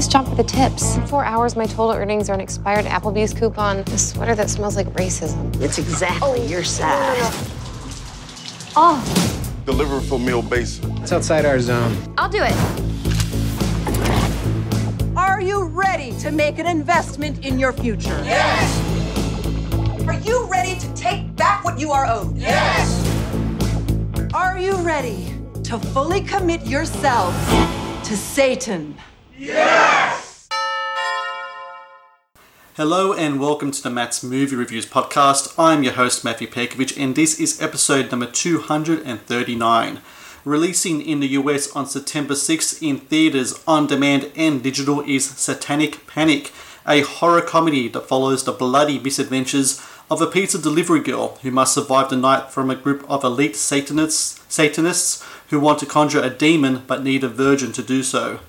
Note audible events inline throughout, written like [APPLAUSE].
this job for the tips. In four hours, my total earnings are an expired Applebee's coupon, a sweater that smells like racism. It's exactly oh. your size. Oh, Deliver for meal base. It's outside our zone. I'll do it. Are you ready to make an investment in your future? Yes! Are you ready to take back what you are owed? Yes! Are you ready to fully commit yourselves to Satan? Hello and welcome to the Matt's Movie Reviews podcast. I'm your host Matthew Pekovich and this is episode number 239. Releasing in the US on September 6th in theaters, on demand and digital is Satanic Panic, a horror comedy that follows the bloody misadventures of a pizza delivery girl who must survive the night from a group of elite Satanists, Satanists who want to conjure a demon but need a virgin to do so.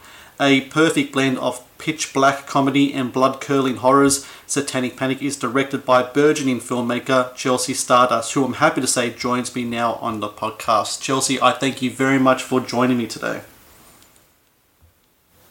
A perfect blend of pitch black comedy and blood curdling horrors, Satanic Panic is directed by burgeoning filmmaker Chelsea Stardust, who I'm happy to say joins me now on the podcast. Chelsea, I thank you very much for joining me today.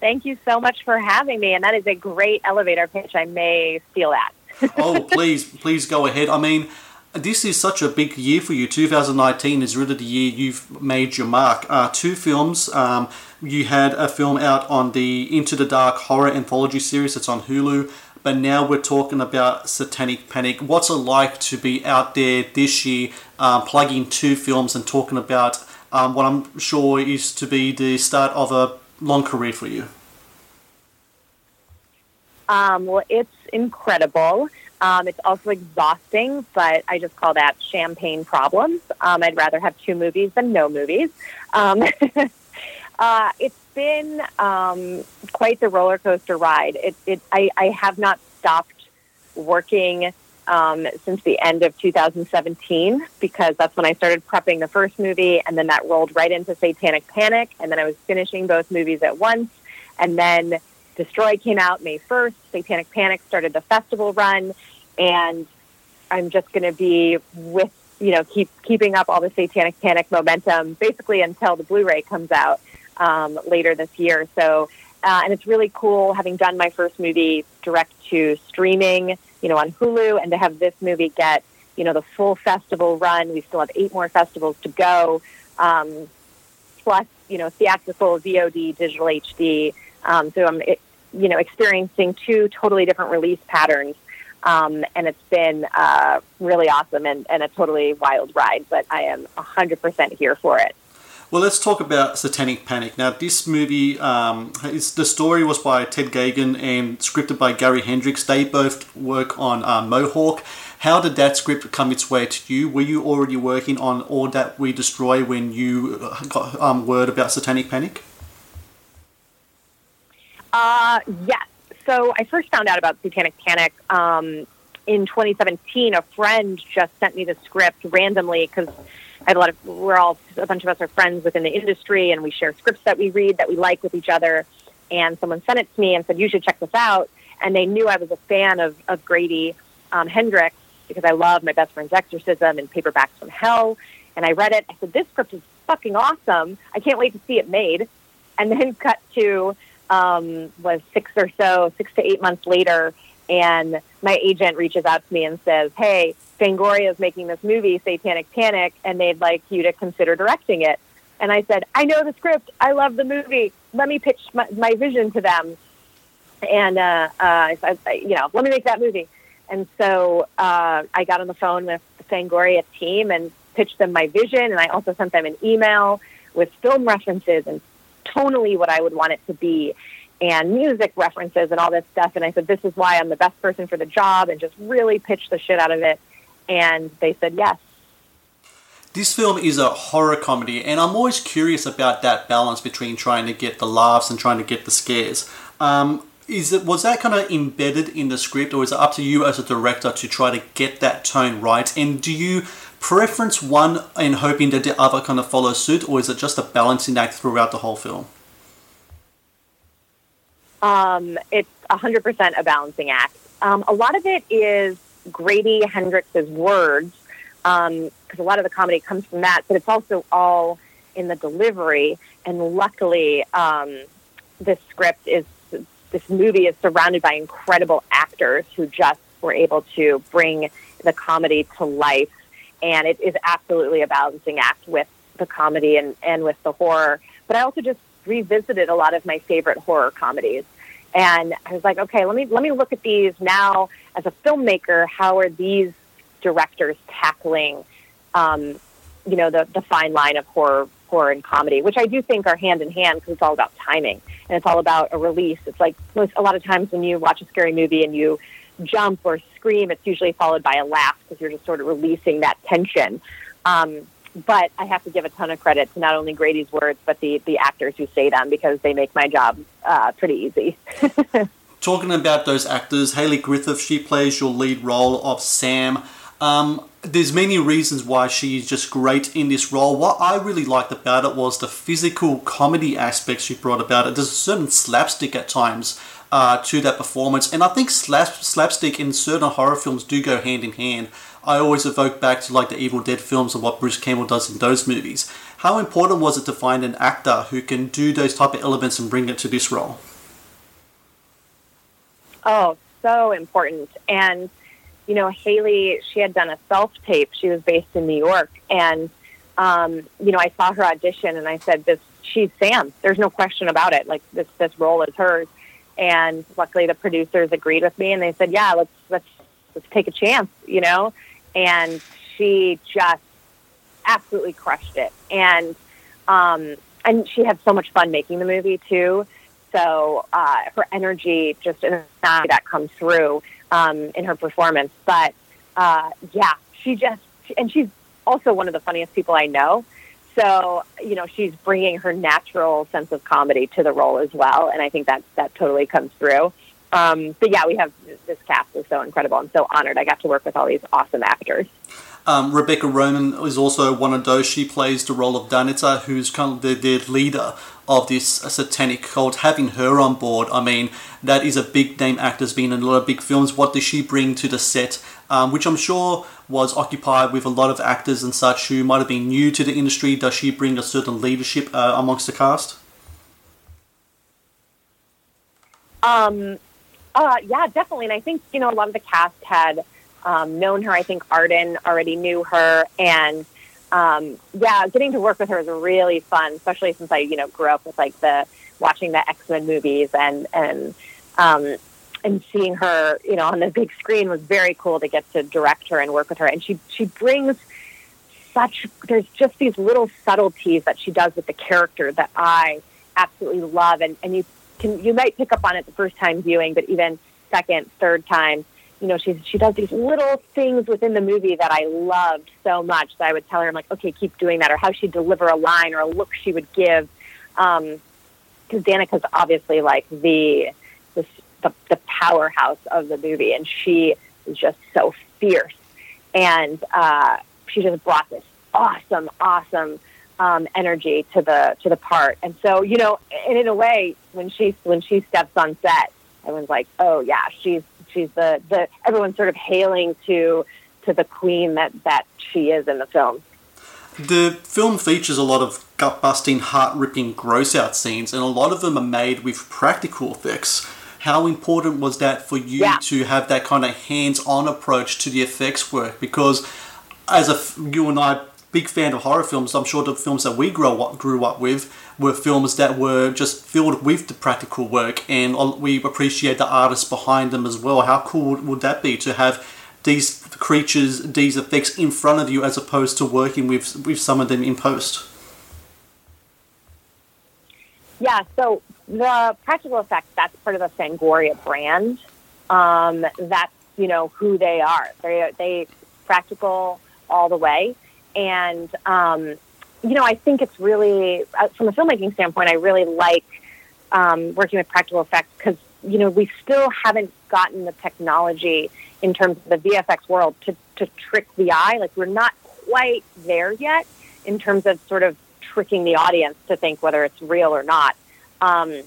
Thank you so much for having me. And that is a great elevator pitch. I may steal that. oh, [LAUGHS] please, please go ahead. I mean, this is such a big year for you. 2019 is really the year you've made your mark. Uh, two films. Um, you had a film out on the Into the Dark horror anthology series that's on Hulu, but now we're talking about Satanic Panic. What's it like to be out there this year, uh, plugging two films and talking about um, what I'm sure is to be the start of a long career for you? Um, well, it's incredible. Um, it's also exhausting, but I just call that champagne problems. Um, I'd rather have two movies than no movies. Um, [LAUGHS] uh, it's been um, quite the roller coaster ride. It, it, I, I have not stopped working um, since the end of 2017 because that's when I started prepping the first movie, and then that rolled right into Satanic Panic, and then I was finishing both movies at once, and then Destroy came out May 1st. Satanic Panic started the festival run, and I'm just going to be with you know keep keeping up all the Satanic Panic momentum basically until the Blu-ray comes out um, later this year. So, uh, and it's really cool having done my first movie direct to streaming, you know, on Hulu, and to have this movie get you know the full festival run. We still have eight more festivals to go, um, plus you know theatrical, VOD, digital HD. Um, so I'm, you know, experiencing two totally different release patterns. Um, and it's been uh, really awesome and, and a totally wild ride, but I am 100% here for it. Well, let's talk about Satanic Panic. Now, this movie, um, the story was by Ted Geoghegan and scripted by Grady Hendrix. They both work on uh, Mohawk. How did that script come its way to you? Were you already working on All That We Destroy when you uh, got um, word about Satanic Panic? Uh, yes. So I first found out about Satanic Panic um, in 2017. A friend just sent me the script randomly because I had a lot of, we're all, a bunch of us are friends within the industry and we share scripts that we read that we like with each other. And someone sent it to me and said, you should check this out. And they knew I was a fan of, of Grady um, Hendrix because I love My Best Friend's Exorcism and Paperbacks from Hell. And I read it. I said, this script is fucking awesome. I can't wait to see it made. And then [LAUGHS] cut to um, was six or so, six to eight months later, and my agent reaches out to me and says, "Hey, Fangoria is making this movie, Satanic Panic, and they'd like you to consider directing it." And I said, "I know the script. I love the movie. Let me pitch my, my vision to them." And uh, uh, I, you know, let me make that movie. And so uh, I got on the phone with the Fangoria team and pitched them my vision, and I also sent them an email with film references and tonally what I would want it to be and music references and all this stuff. And I said, this is why I'm the best person for the job and just really pitched the shit out of it. And they said yes. This film is a horror comedy, and I'm always curious about that balance between trying to get the laughs and trying to get the scares. Um, is it was that kind of embedded in the script, or is it up to you as a director to try to get that tone right? And do you preference one and hoping that the other kind of follows suit, or is it just a balancing act throughout the whole film? Um, it's 100% a balancing act. Um, a lot of it is Grady Hendrix's words, because um, a lot of the comedy comes from that, but it's also all in the delivery. And luckily, um, this script is this movie is surrounded by incredible actors who just were able to bring the comedy to life. And it is absolutely a balancing act with the comedy and, and with the horror. But I also just revisited a lot of my favorite horror comedies. And I was like, okay, let me let me look at these now as a filmmaker. How are these directors tackling, um, you know, the the fine line of horror, horror and comedy, which I do think are hand in hand because it's all about timing and it's all about a release. It's like most a lot of times when you watch a scary movie and you jump or scream, it's usually followed by a laugh because you're just sort of releasing that tension. Um, but I have to give a ton of credit to not only Grady's words, but the, the actors who say them because they make my job uh, pretty easy. [LAUGHS] Talking about those actors, Hayley Griffith, she plays your lead role of Sam. Um, there's many reasons why she's just great in this role. What I really liked about it was the physical comedy aspects she brought about it. There's a certain slapstick at times uh, to that performance, and I think slap, slapstick in certain horror films do go hand in hand. I always evoke back to like the Evil Dead films and what Bruce Campbell does in those movies. How important was it to find an actor who can do those type of elements and bring it to this role? Oh, so important. And, you know, Hayley, she had done a self tape. She was based in New York. And, um, you know, I saw her audition and I said, this, she's Sam. There's no question about it. Like this, this role is hers. And luckily the producers agreed with me and they said, yeah, let's, let's, let's take a chance, you know? And she just absolutely crushed it. And, um, and she had so much fun making the movie too. So uh, her energy just in that comes through um, in her performance. But uh, yeah, she just and she's also one of the funniest people I know. So you know she's bringing her natural sense of comedy to the role as well, and I think that that totally comes through. Um, but yeah, we have this cast is so incredible. I'm so honored I got to work with all these awesome actors. Um, Rebecca Romijn is also one of those. She plays the role of Danica, who's kind of the, the leader of this satanic cult. Having her on board, I mean, that is a big name actor, has been in a lot of big films. What does she bring to the set? Um, which I'm sure was occupied with a lot of actors and such who might have been new to the industry. Does she bring a certain leadership uh, amongst the cast? Um, uh, yeah, definitely. And I think, you know, a lot of the cast had um, known her. I think Arden already knew her. And um, yeah, getting to work with her is really fun, especially since I, you know, grew up with like the watching the X Men movies and, and, um, and seeing her, you know, on the big screen was very cool to get to direct her and work with her. And she, she brings such, there's just these little subtleties that she does with the character that I absolutely love. And, and you can, you might pick up on it the first time viewing, but even second, third time, you know, she's, she does these little things within the movie that I loved so much that I would tell her, I'm like, okay, keep doing that, or how she'd deliver a line or a look she would give. Um, because Danica's obviously like the, the, the powerhouse of the movie, and she is just so fierce, and uh, she just brought this awesome, awesome um, energy to the to the part. And so, you know, and in a way, when she when she steps on set, everyone's like, "Oh yeah, she's she's the the everyone's sort of hailing to to the queen that that she is in the film." The film features a lot of gut busting, heart ripping, gross out scenes, and a lot of them are made with practical effects. How important was that for you Yeah. to have that kind of hands on approach to the effects work? Because as a you and I big fan of horror films, I'm sure the films that we grew up grew up with were films that were just filled with the practical work, and we appreciate the artists behind them as well. How cool would- would that be to have these creatures, these effects in front of you, as opposed to working with with some of them in post? Yeah, so the practical effects, that's part of the Fangoria brand. Um, that's, you know, who they are. They, they practical all the way. And, um, you know, I think it's really, uh, from a filmmaking standpoint, I really like um, working with practical effects because, you know, we still haven't gotten the technology in terms of the VFX world to, to trick the eye. Like, we're not quite there yet in terms of sort of tricking the audience to think whether it's real or not. Um,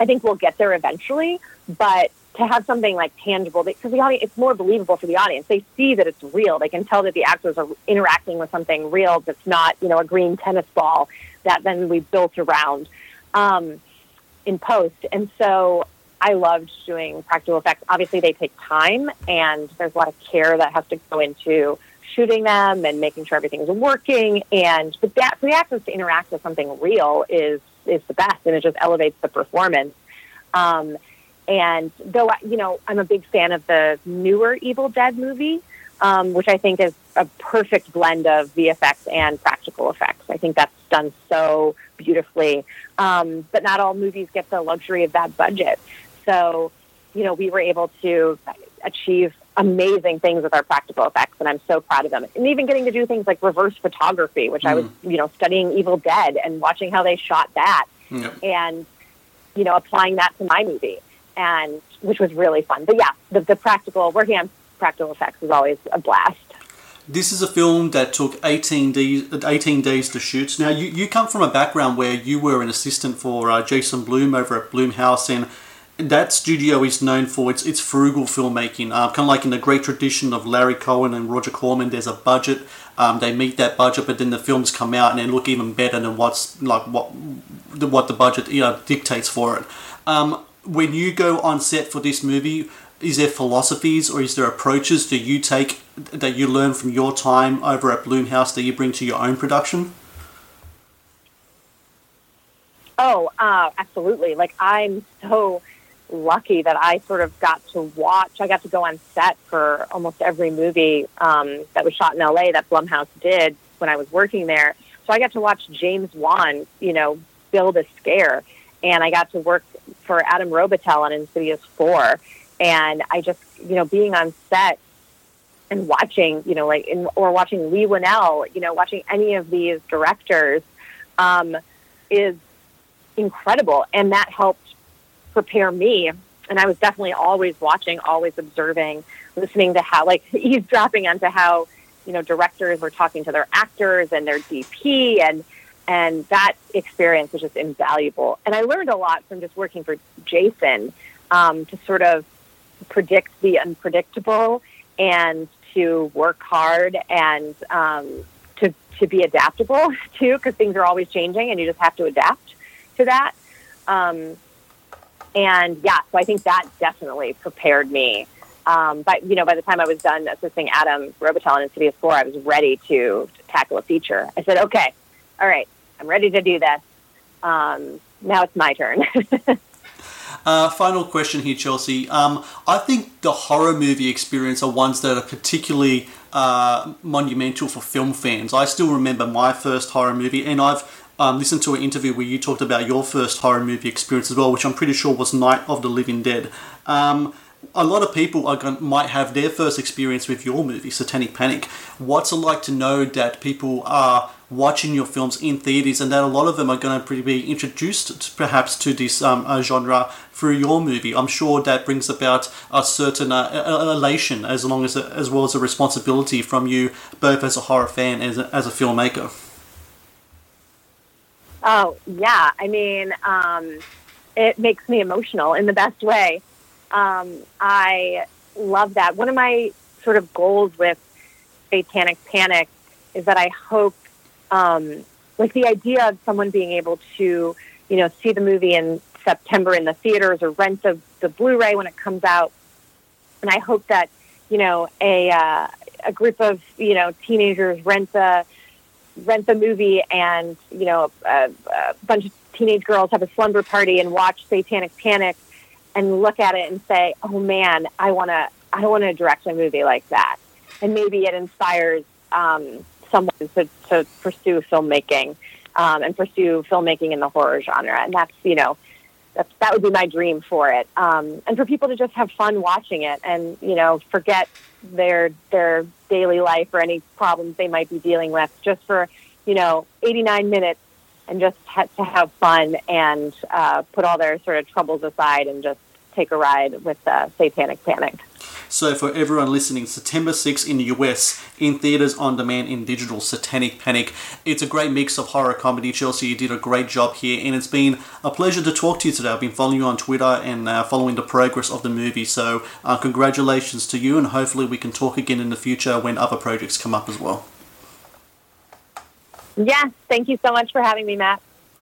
I think we'll get there eventually, but to have something like tangible, because the audience, it's more believable for the audience. They see that it's real. They can tell that the actors are interacting with something real that's not, you know, a green tennis ball that then we built around um, in post. And so I loved doing practical effects. Obviously, they take time, and there's a lot of care that has to go into shooting them and making sure everything's working. And but that actors to interact with something real is is the best, and it just elevates the performance. Um, and though you know, I'm a big fan of the newer Evil Dead movie, um, which I think is a perfect blend of VFX and practical effects. I think that's done so beautifully. Um, but not all movies get the luxury of that budget. So, you know, we were able to achieve amazing things with our practical effects, and I'm so proud of them. And even getting to do things like reverse photography, which mm. I was, you know, studying Evil Dead and watching how they shot that, and you know, applying that to my movie, and which was really fun. But yeah, the, the practical working on practical effects is always a blast. This is a film that took 18 days, 18 days to shoot. Now, you, you come from a background where you were an assistant for uh, Jason Blum over at Blumhouse, and that studio is known for its, its frugal filmmaking, uh, kind of like in the great tradition of Larry Cohen and Roger Corman. There's a budget, um, they meet that budget, but then the films come out and they look even better than what's like what the, what the budget you know dictates for it. Um, when you go on set for this movie, is there philosophies or is there approaches that you take that you learn from your time over at Blumhouse that you bring to your own production? Oh, uh, absolutely. Like I'm so lucky that I sort of got to watch. I got to go on set for almost every movie um, that was shot in LA that Blumhouse did when I was working there. So I got to watch James Wan, you know, build a scare, and I got to work for Adam Robitel on Insidious Four, and I just, you know, being on set and watching, you know, like in, or watching Leigh Whannell, you know, watching any of these directors um, is incredible, and that helped prepare me. And I was definitely always watching, always observing, listening to how, like, [LAUGHS] eavesdropping onto how, you know, directors were talking to their actors and their DP, and and that experience was just invaluable. And I learned a lot from just working for Jason um, to sort of predict the unpredictable and to work hard and um, to to be adaptable [LAUGHS] too, because things are always changing, and you just have to adapt to that. Um, and yeah, so I think that definitely prepared me. Um, but you know, by the time I was done assisting Adam Robitel in Insidious Four, I was ready to, tackle a feature. I said, "Okay, all right, I'm ready to do this. Um, now it's my turn." [LAUGHS] uh, final question here, Chelsea. Um, I think the horror movie experience are ones that are particularly uh, monumental for film fans. I still remember my first horror movie, and I've um, listened to an interview where you talked about your first horror movie experience as well, which I'm pretty sure was Night of the Living Dead. Um, a lot of people are going, might have their first experience with your movie, Satanic Panic. What's it like to know that people are watching your films in theaters and that a lot of them are going to be introduced perhaps to this um, uh, genre through your movie? I'm sure that brings about a certain uh, elation as long as as well as a responsibility from you both as a horror fan and as a, as a filmmaker. Oh, yeah. I mean, um, it makes me emotional in the best way. Um, I love that. One of my sort of goals with Satanic Panic is that I hope, um, like the idea of someone being able to, you know, see the movie in September in the theaters or rent the, the Blu-ray when it comes out. And I hope that, you know, a, uh, a group of, you know, teenagers rent a, rent the movie and you know a, a bunch of teenage girls have a slumber party and watch Satanic Panic and look at it and say, "Oh man, I want to I want to direct a movie like that." And maybe it inspires um, someone to, to pursue filmmaking um, and pursue filmmaking in the horror genre. And that's you know that's that would be my dream for it. Um, and for people to just have fun watching it and you know forget their their daily life or any problems they might be dealing with just for you know 89 minutes and just ha- to have fun and uh, put all their sort of troubles aside and just take a ride with uh, Satanic Panic. So, for everyone listening, September 6th in the US, in theaters, on demand, in digital, Satanic Panic. It's a great mix of horror comedy. Chelsea, you did a great job here, and it's been a pleasure to talk to you today. I've been following you on Twitter and uh, following the progress of the movie. So, uh, congratulations to you, and hopefully, we can talk again in the future when other projects come up as well. Yes, thank you so much for having me, Matt.